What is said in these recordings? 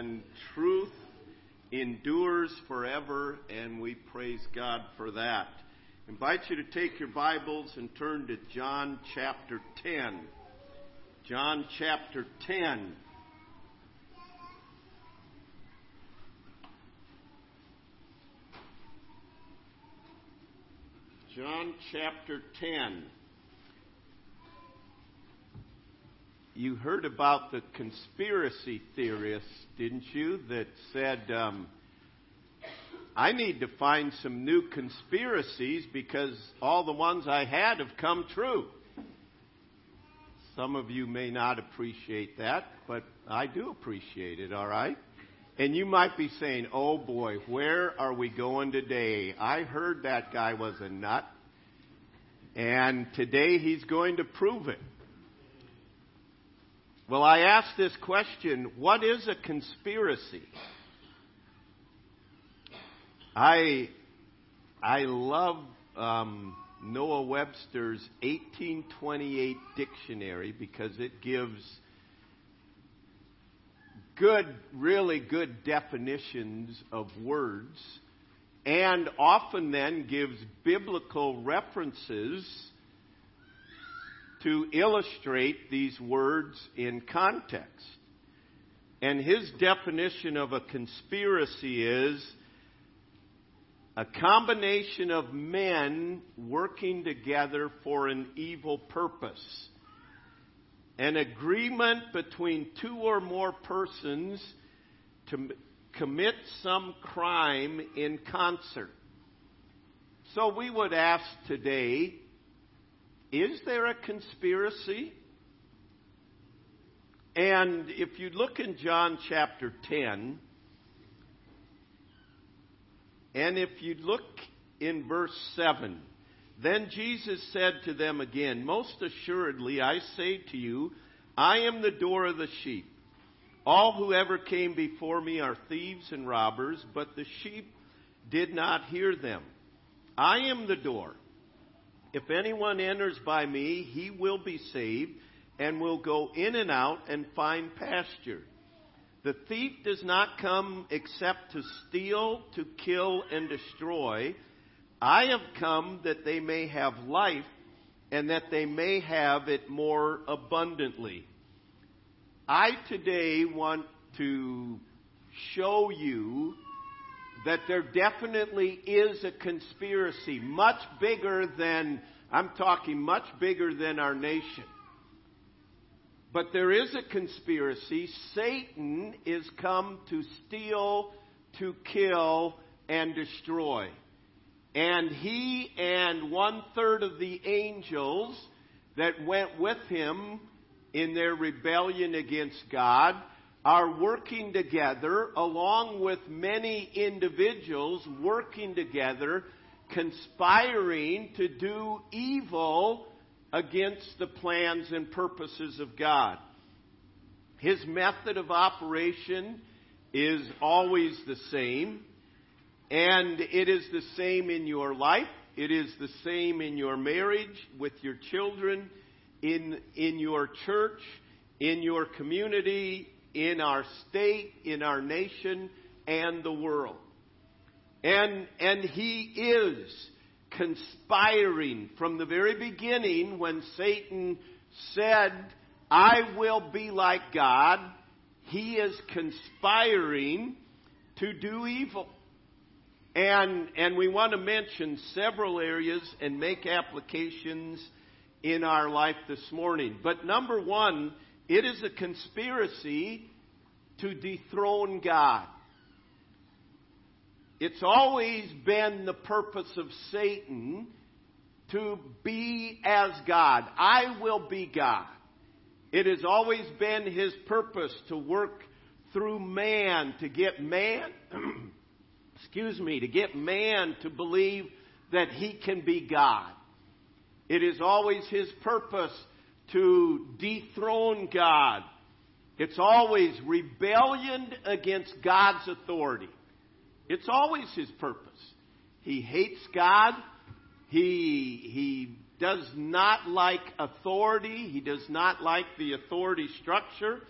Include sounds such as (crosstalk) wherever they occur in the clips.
and truth endures forever, and we praise God for that. I invite you to take your Bibles and turn to John chapter 10. John chapter 10. John chapter 10. You heard about the conspiracy theorists, didn't you, that said, um, I need to find some new conspiracies because all the ones I had have come true. Some of you may not appreciate that, but I do appreciate it, all right? And you might be saying, oh boy, where are we going today? I heard that guy was a nut, and today he's going to prove it. Well, I ask this question what is a conspiracy? I, I love um, Noah Webster's 1828 dictionary because it gives good, really good definitions of words, and often then gives biblical references to illustrate these words in context. And his definition of a conspiracy is a combination of men working together for an evil purpose an agreement between two or more persons to commit some crime in concert. So we would ask today is there a conspiracy? And if you look in John chapter 10, and if you look in verse 7, then Jesus said to them again, Most assuredly, I say to you, I am the door of the sheep. All who ever came before me are thieves and robbers, but the sheep did not hear them. I am the door. If anyone enters by me, he will be saved and will go in and out and find pasture. The thief does not come except to steal, to kill, and destroy. I have come that they may have life and that they may have it more abundantly. I today want to show you that there definitely is a conspiracy, much bigger than, I'm talking much bigger than our nation. But there is a conspiracy. Satan is come to steal, to kill, and destroy. And he and one third of the angels that went with him in their rebellion against God are working together along with many individuals working together, conspiring to do evil against the plans and purposes of God. His method of operation is always the same. And it is the same in your life. It is the same in your marriage, with your children, in, in your church, in your community, in our state, in our nation, and the world. And, and he is conspiring from the very beginning when Satan said, I will be like God. He is conspiring to do evil. And, and we want to mention several areas and make applications in our life this morning. But number one, it is a conspiracy to dethrone God. It's always been the purpose of Satan to be as God. I will be God. It has always been his purpose to work through man, to get man (clears throat) excuse me, to get man to believe that he can be God. It is always his purpose to dethrone God. It's always rebellion against God's authority. It's always his purpose. He hates God. He, he does not like authority. He does not like the authority structure.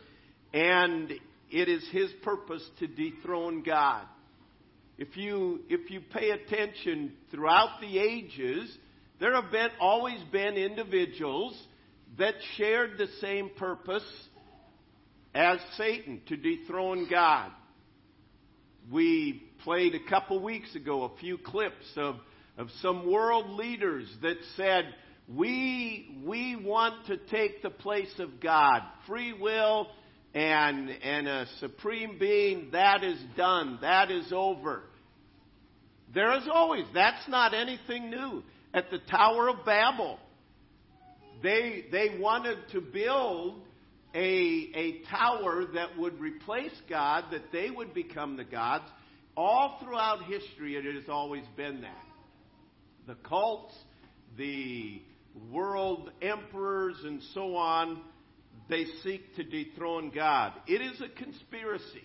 And it is his purpose to dethrone God. If you, if you pay attention throughout the ages, there have been, always been individuals that shared the same purpose as Satan to dethrone God. We played a couple weeks ago a few clips of, of some world leaders that said, we, we want to take the place of God. Free will and, and a supreme being, that is done. That is over. There is always, that's not anything new. At the Tower of Babel, they, they wanted to build a, a tower that would replace God, that they would become the gods. All throughout history, it has always been that. The cults, the world emperors, and so on, they seek to dethrone God. It is a conspiracy.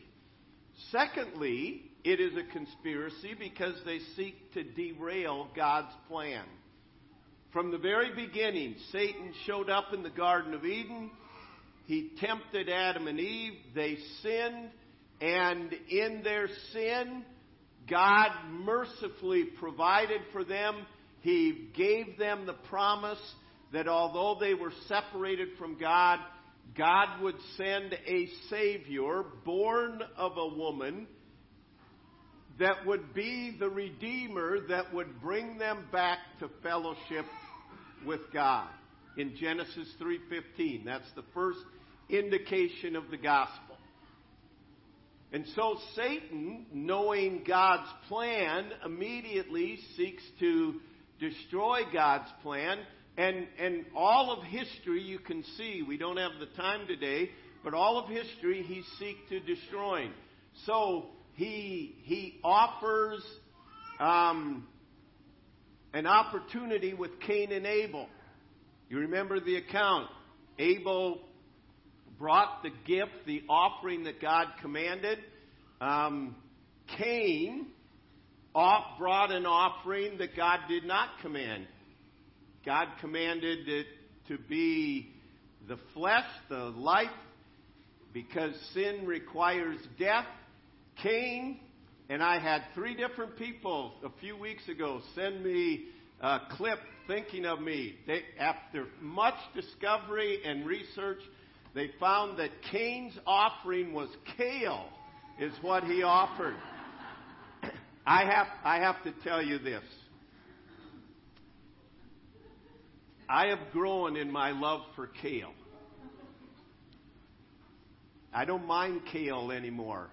Secondly, it is a conspiracy because they seek to derail God's plan. From the very beginning, Satan showed up in the Garden of Eden. He tempted Adam and Eve. They sinned. And in their sin, God mercifully provided for them. He gave them the promise that although they were separated from God, God would send a Savior born of a woman that would be the Redeemer that would bring them back to fellowship with God. In Genesis 3:15, that's the first indication of the gospel. And so Satan, knowing God's plan, immediately seeks to destroy God's plan. And, and all of history, you can see, we don't have the time today, but all of history he seeks to destroy. So he, he offers um, an opportunity with Cain and Abel. You remember the account. Abel brought the gift, the offering that God commanded. Um, Cain brought an offering that God did not command. God commanded it to be the flesh, the life, because sin requires death. Cain, and I had three different people a few weeks ago send me a clip thinking of me. They, after much discovery and research, they found that Cain's offering was kale, is what he offered. I have, I have to tell you this. I have grown in my love for kale. I don't mind kale anymore.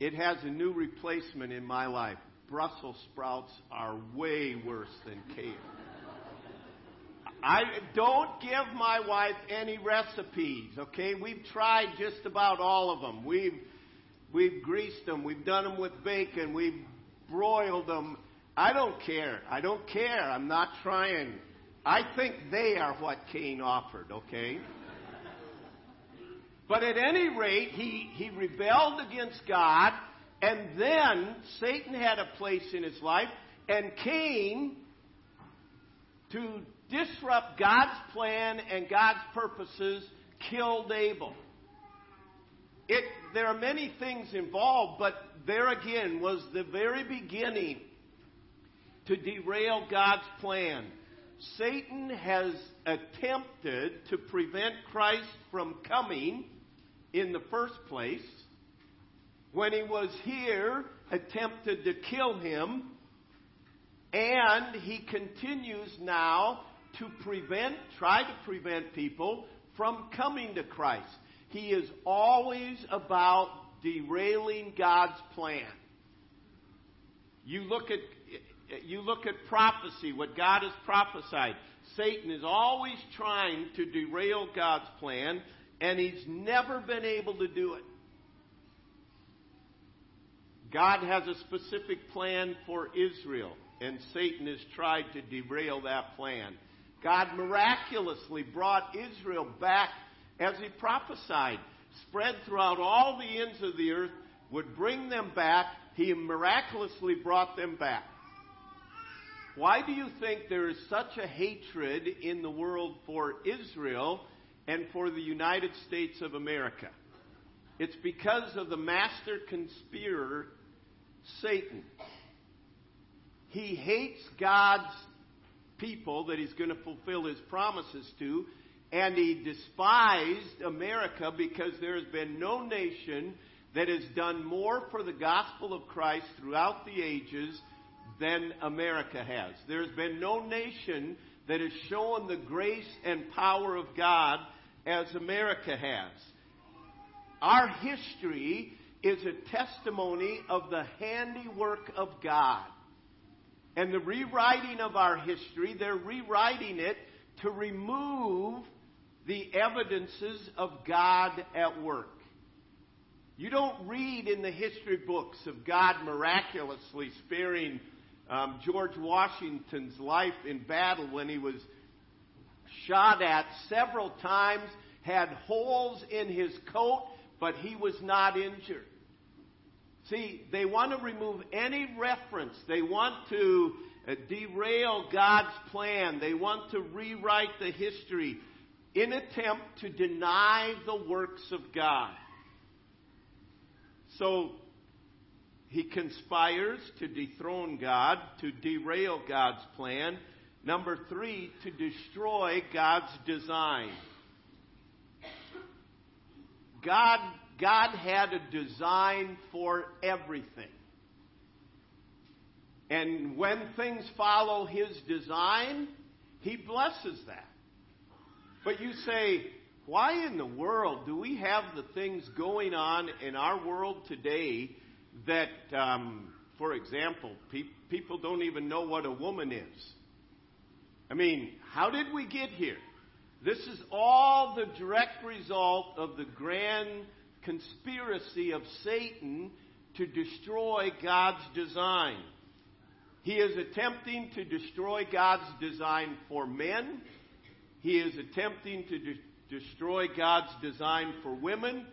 It has a new replacement in my life. Brussels sprouts are way worse than kale. I don't give my wife any recipes, okay? We've tried just about all of them. We've we've greased them, we've done them with bacon, we've broiled them. I don't care. I don't care. I'm not trying. I think they are what Cain offered, okay? But at any rate, he, he rebelled against God, and then Satan had a place in his life, and Cain, to disrupt God's plan and God's purposes, killed Abel. It, there are many things involved, but there again was the very beginning to derail God's plan. Satan has attempted to prevent Christ from coming in the first place. When he was here, attempted to kill him, and he continues now to prevent, try to prevent people from coming to Christ. He is always about derailing God's plan. You look at you look at prophecy, what God has prophesied. Satan is always trying to derail God's plan, and he's never been able to do it. God has a specific plan for Israel, and Satan has tried to derail that plan. God miraculously brought Israel back as he prophesied, spread throughout all the ends of the earth, would bring them back. He miraculously brought them back. Why do you think there is such a hatred in the world for Israel and for the United States of America? It's because of the master conspirator, Satan. He hates God's people that he's going to fulfill his promises to, and he despised America because there has been no nation that has done more for the gospel of Christ throughout the ages than America has. There's been no nation that has shown the grace and power of God as America has. Our history is a testimony of the handiwork of God. And the rewriting of our history, they're rewriting it to remove the evidences of God at work. You don't read in the history books of God miraculously sparing um, George Washington's life in battle when he was shot at several times, had holes in his coat, but he was not injured. See, they want to remove any reference. They want to uh, derail God's plan. They want to rewrite the history in attempt to deny the works of God. So he conspires to dethrone God, to derail God's plan. Number three, to destroy God's design. God, God had a design for everything. And when things follow His design, He blesses that. But you say, why in the world do we have the things going on in our world today that, um, for example, pe- people don't even know what a woman is? I mean, how did we get here? This is all the direct result of the grand conspiracy of Satan to destroy God's design. He is attempting to destroy God's design for men. He is attempting to de- destroy God's design for women.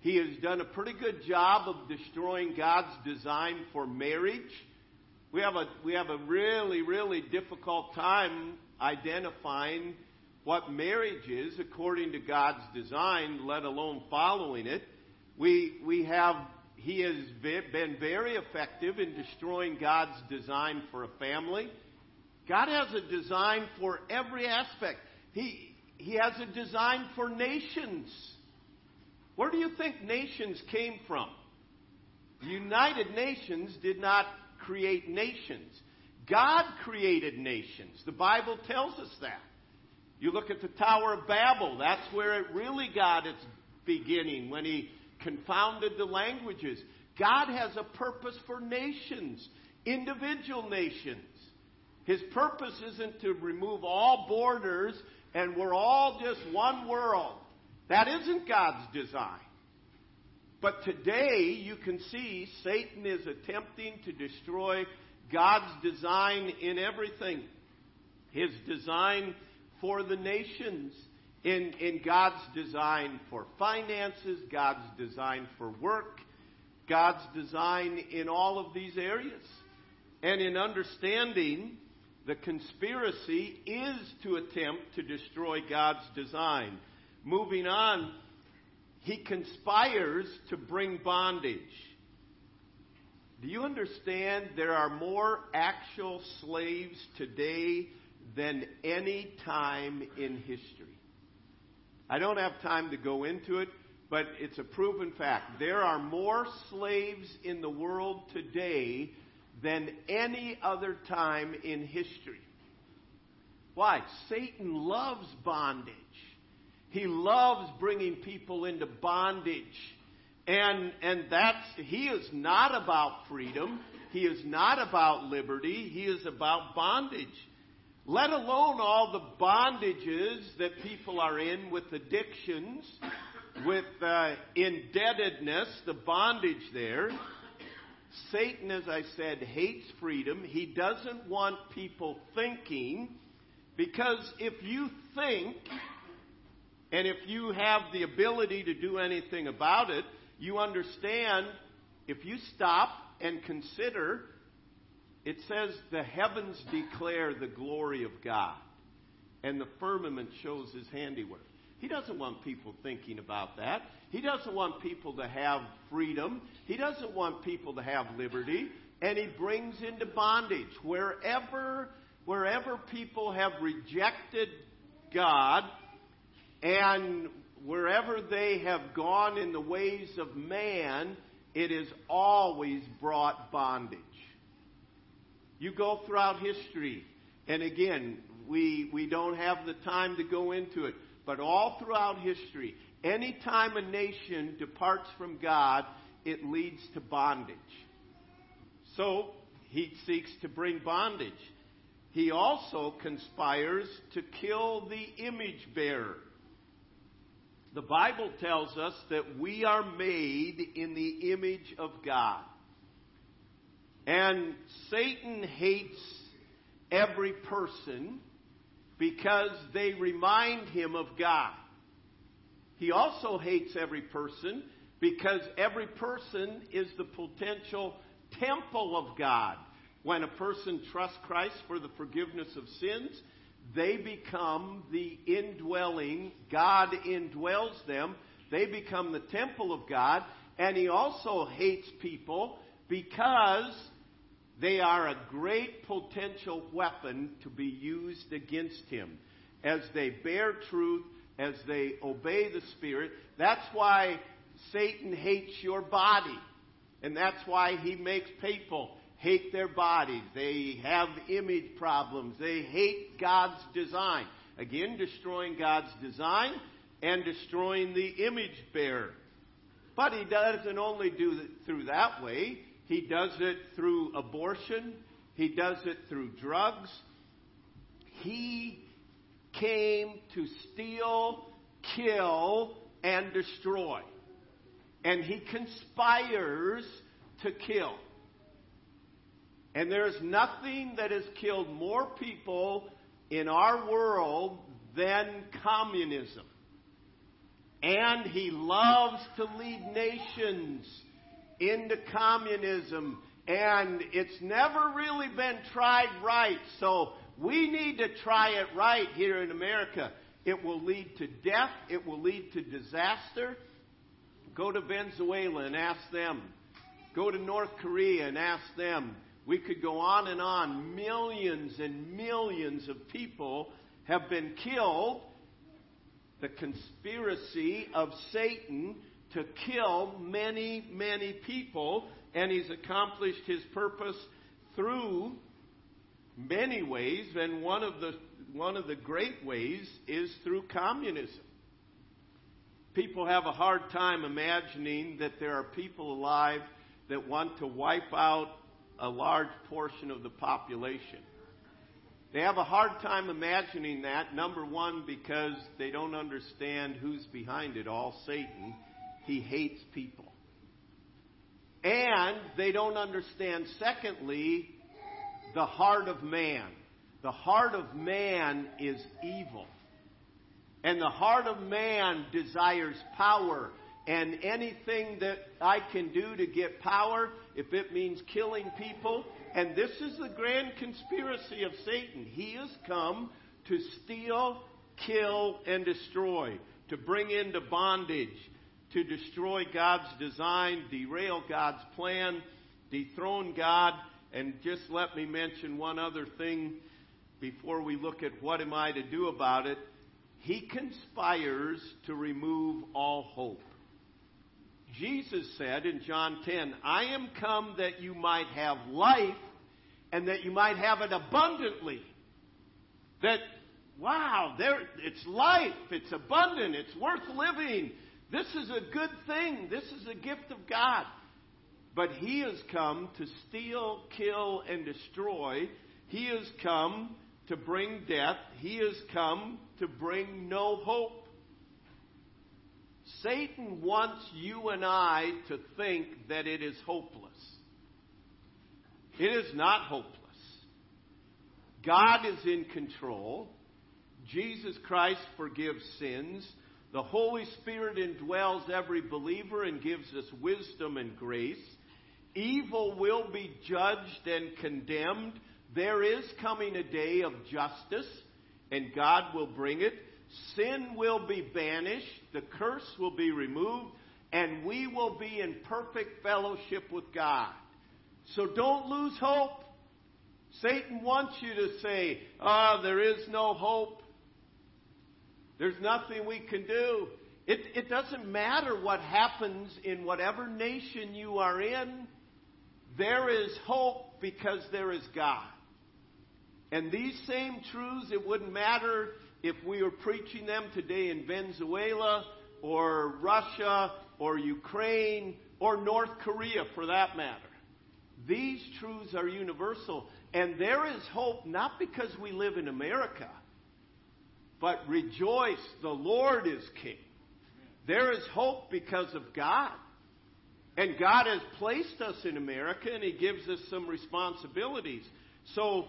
He has done a pretty good job of destroying God's design for marriage. We have a, we have a really, really difficult time identifying what marriage is according to God's design, let alone following it. We, we have, he has been very effective in destroying God's design for a family. God has a design for every aspect. He, he has a design for nations. Where do you think nations came from? The United Nations did not create nations. God created nations. The Bible tells us that. You look at the Tower of Babel, that's where it really got its beginning when he confounded the languages. God has a purpose for nations, individual nations. His purpose isn't to remove all borders and we're all just one world. That isn't God's design. But today you can see Satan is attempting to destroy God's design in everything. His design for the nations, in, in God's design for finances, God's design for work, God's design in all of these areas. And in understanding the conspiracy is to attempt to destroy God's design. Moving on, he conspires to bring bondage. Do you understand there are more actual slaves today than any time in history? I don't have time to go into it, but it's a proven fact. There are more slaves in the world today than any other time in history. Why? Satan loves bondage. He loves bringing people into bondage. And, and that's, he is not about freedom. He is not about liberty. He is about bondage. Let alone all the bondages that people are in with addictions, with uh, indebtedness, the bondage there. Satan, as I said, hates freedom. He doesn't want people thinking because if you think and if you have the ability to do anything about it, you understand if you stop and consider, it says the heavens declare the glory of God and the firmament shows his handiwork. He doesn't want people thinking about that. He doesn't want people to have freedom. He doesn't want people to have liberty. And he brings into bondage wherever wherever people have rejected God and wherever they have gone in the ways of man, it has always brought bondage. You go throughout history, and again, we, we don't have the time to go into it, but all throughout history, anytime a nation departs from God, it leads to bondage. So, he seeks to bring bondage. He also conspires to kill the image bearer. The Bible tells us that we are made in the image of God. And Satan hates every person because they remind him of God. He also hates every person because every person is the potential temple of God. When a person trusts Christ for the forgiveness of sins, they become the indwelling, God indwells them. They become the temple of God. And he also hates people because they are a great potential weapon to be used against him. As they bear truth, as they obey the Spirit. That's why Satan hates your body. And that's why he makes people hate their bodies. They have image problems. They hate God's design. Again, destroying God's design and destroying the image bearer. But he doesn't only do it through that way. He does it through abortion. He does it through drugs. He came to steal, kill, and destroy. And he conspires to kill. And there's nothing that has killed more people in our world than communism. And he loves to lead nations into communism. And it's never really been tried right. So we need to try it right here in America. It will lead to death. It will lead to disaster. Go to Venezuela and ask them. Go to North Korea and ask them. We could go on and on. Millions and millions of people have been killed. The conspiracy of Satan to kill many, many people, and he's accomplished his purpose through many ways, and one of the one of the great ways is through communism. People have a hard time imagining that there are people alive that want to wipe out a large portion of the population. They have a hard time imagining that, number one, because they don't understand who's behind it all Satan. He hates people. And they don't understand, secondly, the heart of man. The heart of man is evil. And the heart of man desires power and anything that I can do to get power, if it means killing people, and this is the grand conspiracy of Satan. He has come to steal, kill, and destroy, to bring into bondage, to destroy God's design, derail God's plan, dethrone God, and just let me mention one other thing before we look at what am I to do about it. He conspires to remove all hope. Jesus said in John 10, I am come that you might have life and that you might have it abundantly. That, wow, there, it's life, it's abundant, it's worth living. This is a good thing, this is a gift of God. But He has come to steal, kill, and destroy. He has come to bring death. He has come to bring no hope. Satan wants you and I to think that it is hopeless. It is not hopeless. God is in control. Jesus Christ forgives sins. The Holy Spirit indwells every believer and gives us wisdom and grace. Evil will be judged and condemned. There is coming a day of justice, and God will bring it. Sin will be banished. The curse will be removed. and we will be in perfect fellowship with God. So don't lose hope. Satan wants you to say, ah, oh, there is no hope. There's nothing we can do. It, it doesn't matter what happens in whatever nation you are in. There is hope because there is God. And these same truths, it wouldn't matter if we were preaching them today in Venezuela or Russia or Ukraine or North Korea for that matter. These truths are universal. And there is hope not because we live in America, but rejoice, the Lord is King. There is hope because of God. And God has placed us in America and He gives us some responsibilities. So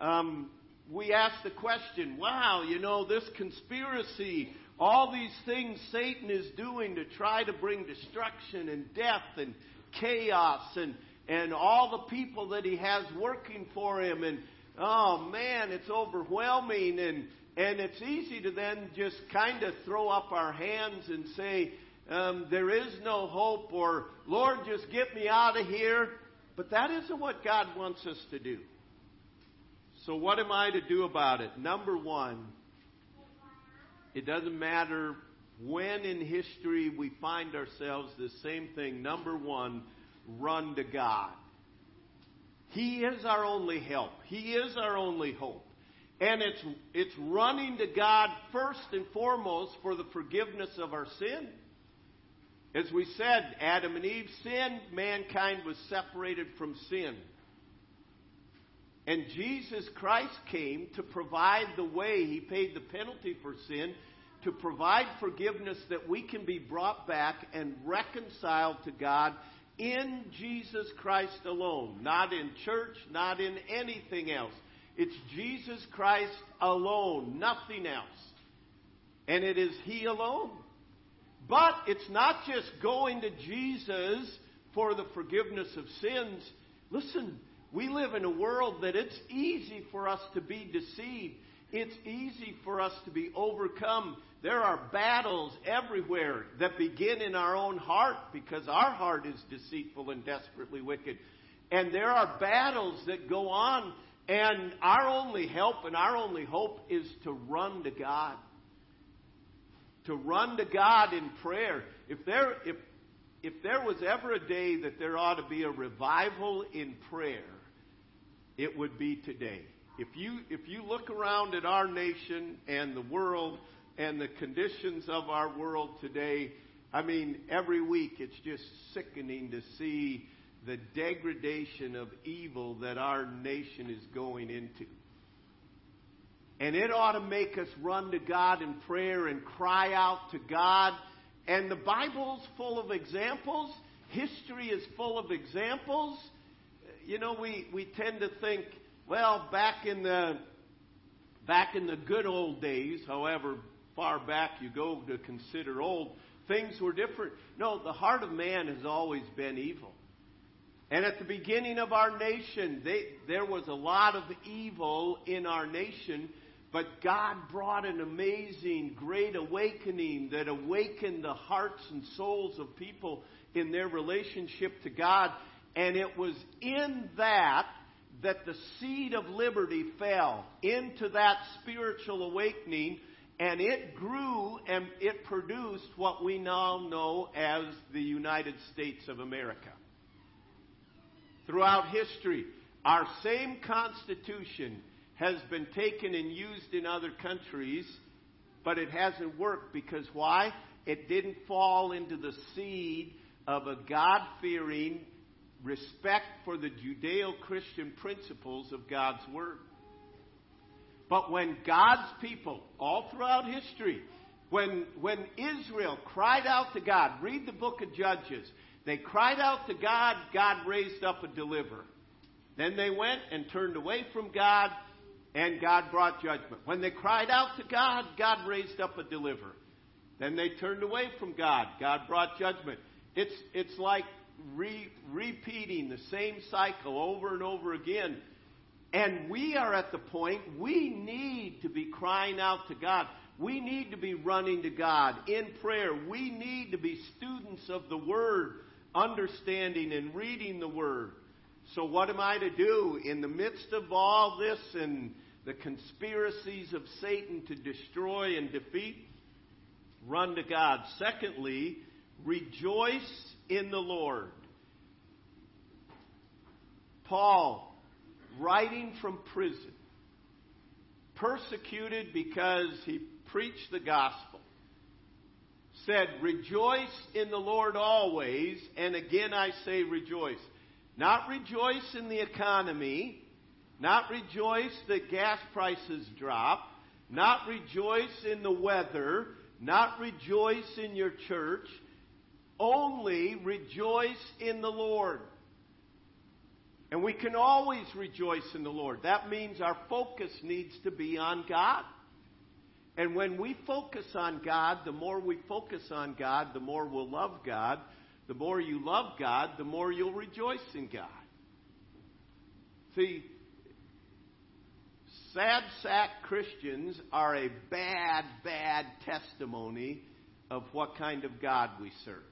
um, we ask the question wow, you know, this conspiracy, all these things Satan is doing to try to bring destruction and death and chaos and, and all the people that he has working for him. And oh man, it's overwhelming. And, and it's easy to then just kind of throw up our hands and say, um, there is no hope, or Lord, just get me out of here. But that isn't what God wants us to do. So, what am I to do about it? Number one, it doesn't matter when in history we find ourselves, the same thing. Number one, run to God. He is our only help, He is our only hope. And it's, it's running to God first and foremost for the forgiveness of our sin. As we said, Adam and Eve sinned, mankind was separated from sin. And Jesus Christ came to provide the way. He paid the penalty for sin to provide forgiveness that we can be brought back and reconciled to God in Jesus Christ alone. Not in church, not in anything else. It's Jesus Christ alone, nothing else. And it is He alone. But it's not just going to Jesus for the forgiveness of sins. Listen, we live in a world that it's easy for us to be deceived. It's easy for us to be overcome. There are battles everywhere that begin in our own heart because our heart is deceitful and desperately wicked. And there are battles that go on, and our only help and our only hope is to run to God to run to God in prayer. If there, if, if there was ever a day that there ought to be a revival in prayer, it would be today. If you, if you look around at our nation and the world and the conditions of our world today, I mean, every week it's just sickening to see the degradation of evil that our nation is going into. And it ought to make us run to God in prayer and cry out to God. And the Bible's full of examples. History is full of examples. You know, we, we tend to think, well, back in the back in the good old days, however far back you go to consider old, things were different. No, the heart of man has always been evil. And at the beginning of our nation, they, there was a lot of evil in our nation but God brought an amazing, great awakening that awakened the hearts and souls of people in their relationship to God. And it was in that that the seed of liberty fell into that spiritual awakening and it grew and it produced what we now know as the United States of America. Throughout history, our same Constitution has been taken and used in other countries, but it hasn't worked because why? It didn't fall into the seed of a God fearing respect for the Judeo Christian principles of God's Word. But when God's people, all throughout history, when, when Israel cried out to God, read the book of Judges, they cried out to God, God raised up a deliverer. Then they went and turned away from God, and God brought judgment. When they cried out to God, God raised up a deliverer. Then they turned away from God. God brought judgment. It's, it's like re- repeating the same cycle over and over again. And we are at the point we need to be crying out to God. We need to be running to God in prayer. We need to be students of the Word, understanding and reading the Word. So, what am I to do in the midst of all this and the conspiracies of Satan to destroy and defeat? Run to God. Secondly, rejoice in the Lord. Paul, writing from prison, persecuted because he preached the gospel, said, Rejoice in the Lord always, and again I say rejoice. Not rejoice in the economy, not rejoice that gas prices drop, not rejoice in the weather, not rejoice in your church, only rejoice in the Lord. And we can always rejoice in the Lord. That means our focus needs to be on God. And when we focus on God, the more we focus on God, the more we'll love God. The more you love God, the more you'll rejoice in God. See, sad sack Christians are a bad, bad testimony of what kind of God we serve.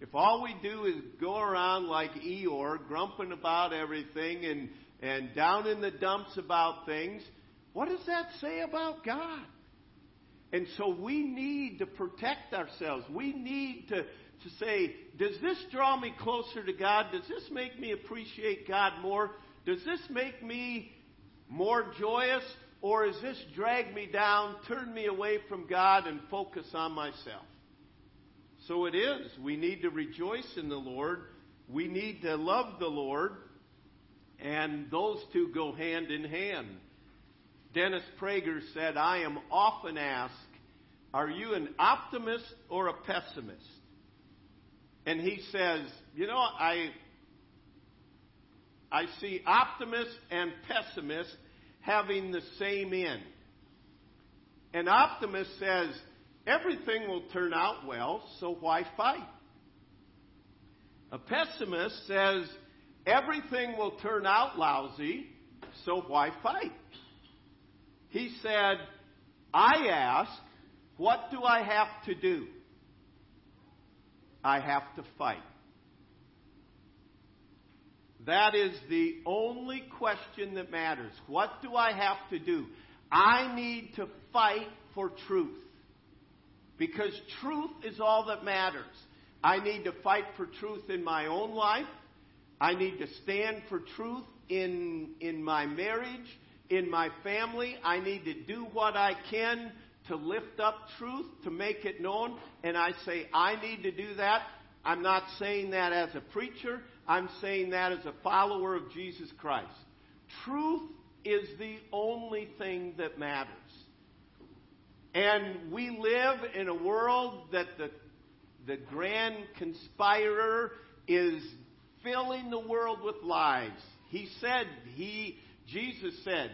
If all we do is go around like Eeyore, grumping about everything and, and down in the dumps about things, what does that say about God? And so we need to protect ourselves. We need to, to say, does this draw me closer to God? Does this make me appreciate God more? Does this make me more joyous? Or does this drag me down, turn me away from God, and focus on myself? So it is. We need to rejoice in the Lord. We need to love the Lord. And those two go hand in hand. Dennis Prager said, I am often asked, Are you an optimist or a pessimist? And he says, You know, I, I see optimists and pessimists having the same end. An optimist says, everything will turn out well, so why fight? A pessimist says everything will turn out lousy, so why fight? He said, I ask, what do I have to do? I have to fight. That is the only question that matters. What do I have to do? I need to fight for truth. Because truth is all that matters. I need to fight for truth in my own life. I need to stand for truth in, in my marriage, in my family. I need to do what I can to lift up truth, to make it known. And I say, I need to do that. I'm not saying that as a preacher. I'm saying that as a follower of Jesus Christ. Truth is the only thing that matters. And we live in a world that the, the grand conspirer is filling the world with lies. He said, he, Jesus said,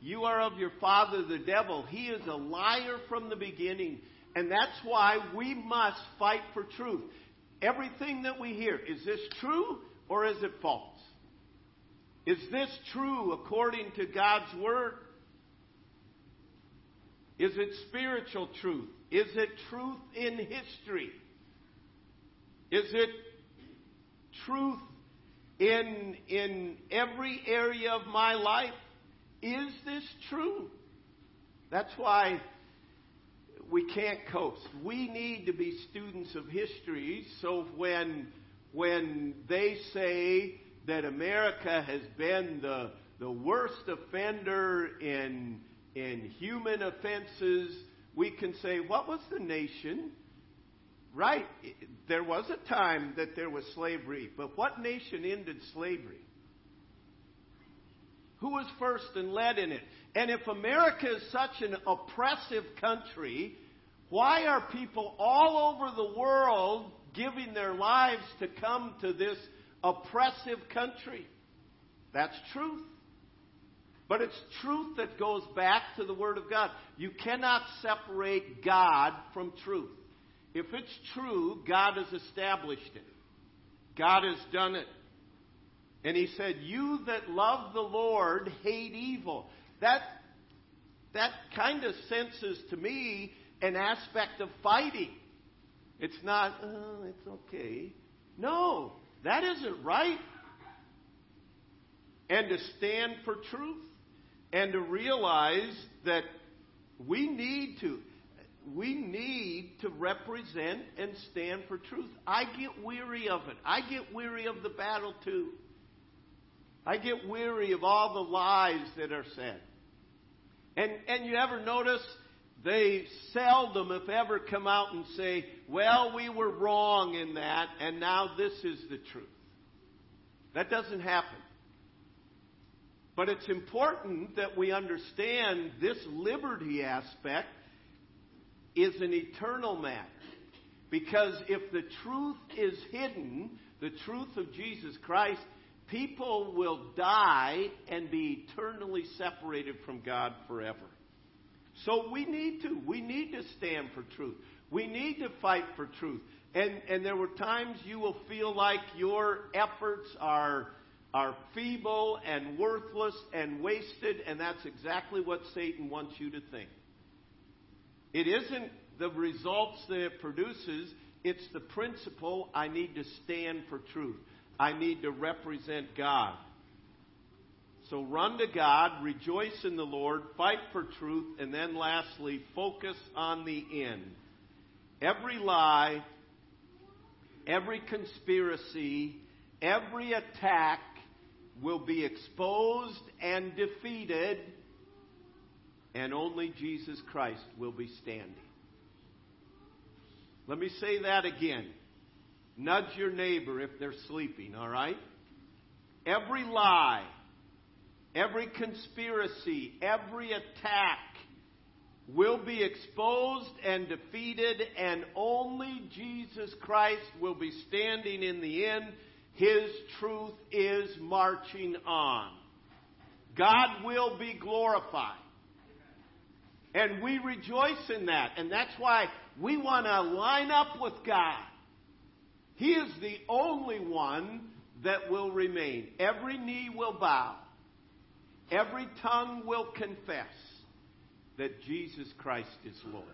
you are of your father the devil. He is a liar from the beginning. And that's why we must fight for truth. Everything that we hear, is this true or is it false? Is this true according to God's Word? Is it spiritual truth? Is it truth in history? Is it truth in, in every area of my life? Is this true? That's why we can't coast. We need to be students of history so when, when they say that America has been the, the worst offender in in human offenses, we can say, what was the nation? Right, there was a time that there was slavery, but what nation ended slavery? Who was first and led in it? And if America is such an oppressive country, why are people all over the world giving their lives to come to this oppressive country? That's truth. But it's truth that goes back to the Word of God. You cannot separate God from truth. If it's true, God has established it. God has done it. And he said, You that love the Lord hate evil. That, that kind of senses to me an aspect of fighting. It's not, oh, it's okay. No, that isn't right. And to stand for truth and to realize that we need to we need to represent and stand for truth. I get weary of it. I get weary of the battle too. I get weary of all the lies that are said. And and you ever notice they seldom, if ever, come out and say, Well, we were wrong in that, and now this is the truth. That doesn't happen. But it's important that we understand this liberty aspect is an eternal matter. Because if the truth is hidden, the truth of Jesus Christ, people will die and be eternally separated from God forever. So we need to. We need to stand for truth. We need to fight for truth. And, and there were times you will feel like your efforts are, are feeble and worthless and wasted, and that's exactly what Satan wants you to think. It isn't the results that it produces, it's the principle I need to stand for truth. I need to represent God. So run to God, rejoice in the Lord, fight for truth, and then lastly, focus on the end. Every lie, every conspiracy, every attack will be exposed and defeated, and only Jesus Christ will be standing. Let me say that again. Nudge your neighbor if they're sleeping, all right? Every lie, every conspiracy, every attack will be exposed and defeated, and only Jesus Christ will be standing in the end. His truth is marching on. God will be glorified. And we rejoice in that. And that's why we want to line up with God. He is the only one that will remain. Every knee will bow. Every tongue will confess that Jesus Christ is Lord.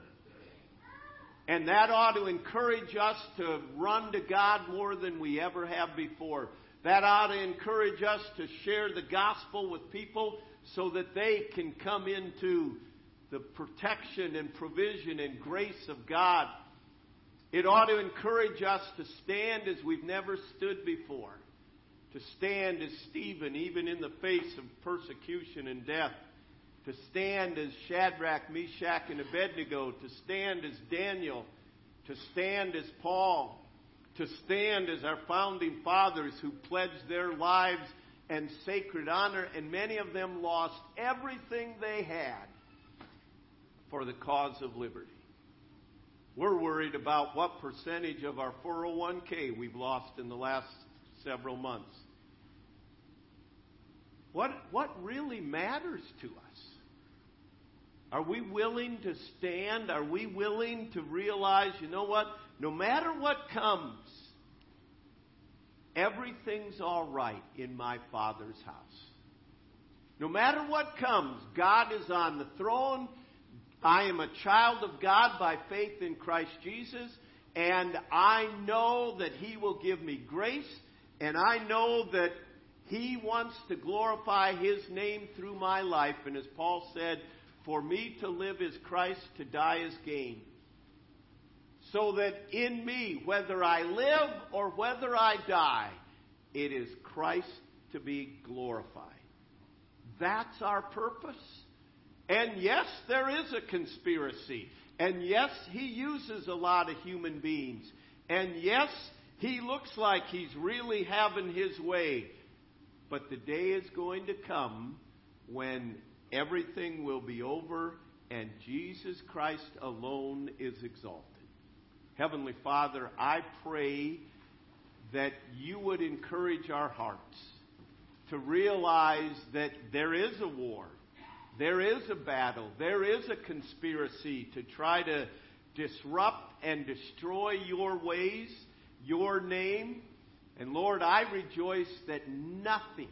And that ought to encourage us to run to God more than we ever have before. That ought to encourage us to share the gospel with people so that they can come into the protection and provision and grace of God. It ought to encourage us to stand as we've never stood before to stand as Stephen, even in the face of persecution and death, to stand as Shadrach, Meshach, and Abednego, to stand as Daniel, to stand as Paul, to stand as our founding fathers who pledged their lives and sacred honor, and many of them lost everything they had for the cause of liberty. We're worried about what percentage of our 401k we've lost in the last several months. What, what really matters to us? Are we willing to stand? Are we willing to realize, you know what? No matter what comes, everything's all right in my Father's house. No matter what comes, God is on the throne. I am a child of God by faith in Christ Jesus, and I know that He will give me grace, and I know that he wants to glorify His name through my life. And as Paul said, for me to live is Christ, to die is gain. So that in me, whether I live or whether I die, it is Christ to be glorified. That's our purpose. And yes, there is a conspiracy. And yes, he uses a lot of human beings. And yes, he looks like he's really having his way. But the day is going to come when everything will be over and Jesus Christ alone is exalted. Heavenly Father, I pray that you would encourage our hearts to realize that there is a war, there is a battle, there is a conspiracy to try to disrupt and destroy your ways, your name, and Lord, I rejoice that nothing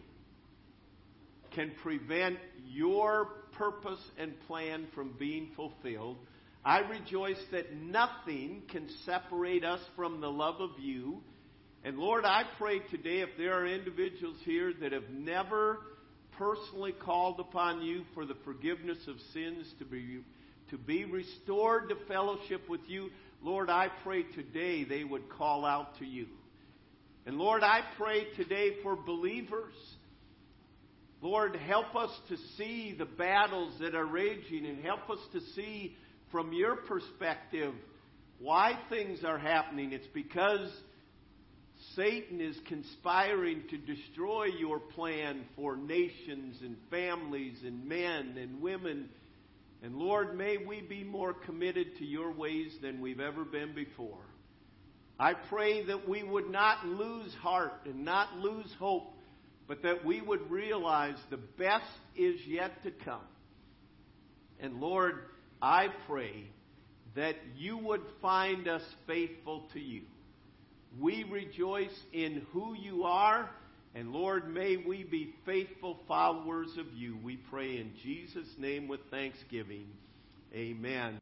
can prevent your purpose and plan from being fulfilled. I rejoice that nothing can separate us from the love of you. And Lord, I pray today if there are individuals here that have never personally called upon you for the forgiveness of sins to be to be restored to fellowship with you, Lord, I pray today they would call out to you. And Lord, I pray today for believers. Lord, help us to see the battles that are raging and help us to see from your perspective why things are happening. It's because Satan is conspiring to destroy your plan for nations and families and men and women. And Lord, may we be more committed to your ways than we've ever been before. I pray that we would not lose heart and not lose hope, but that we would realize the best is yet to come. And Lord, I pray that you would find us faithful to you. We rejoice in who you are. And Lord, may we be faithful followers of you. We pray in Jesus' name with thanksgiving. Amen.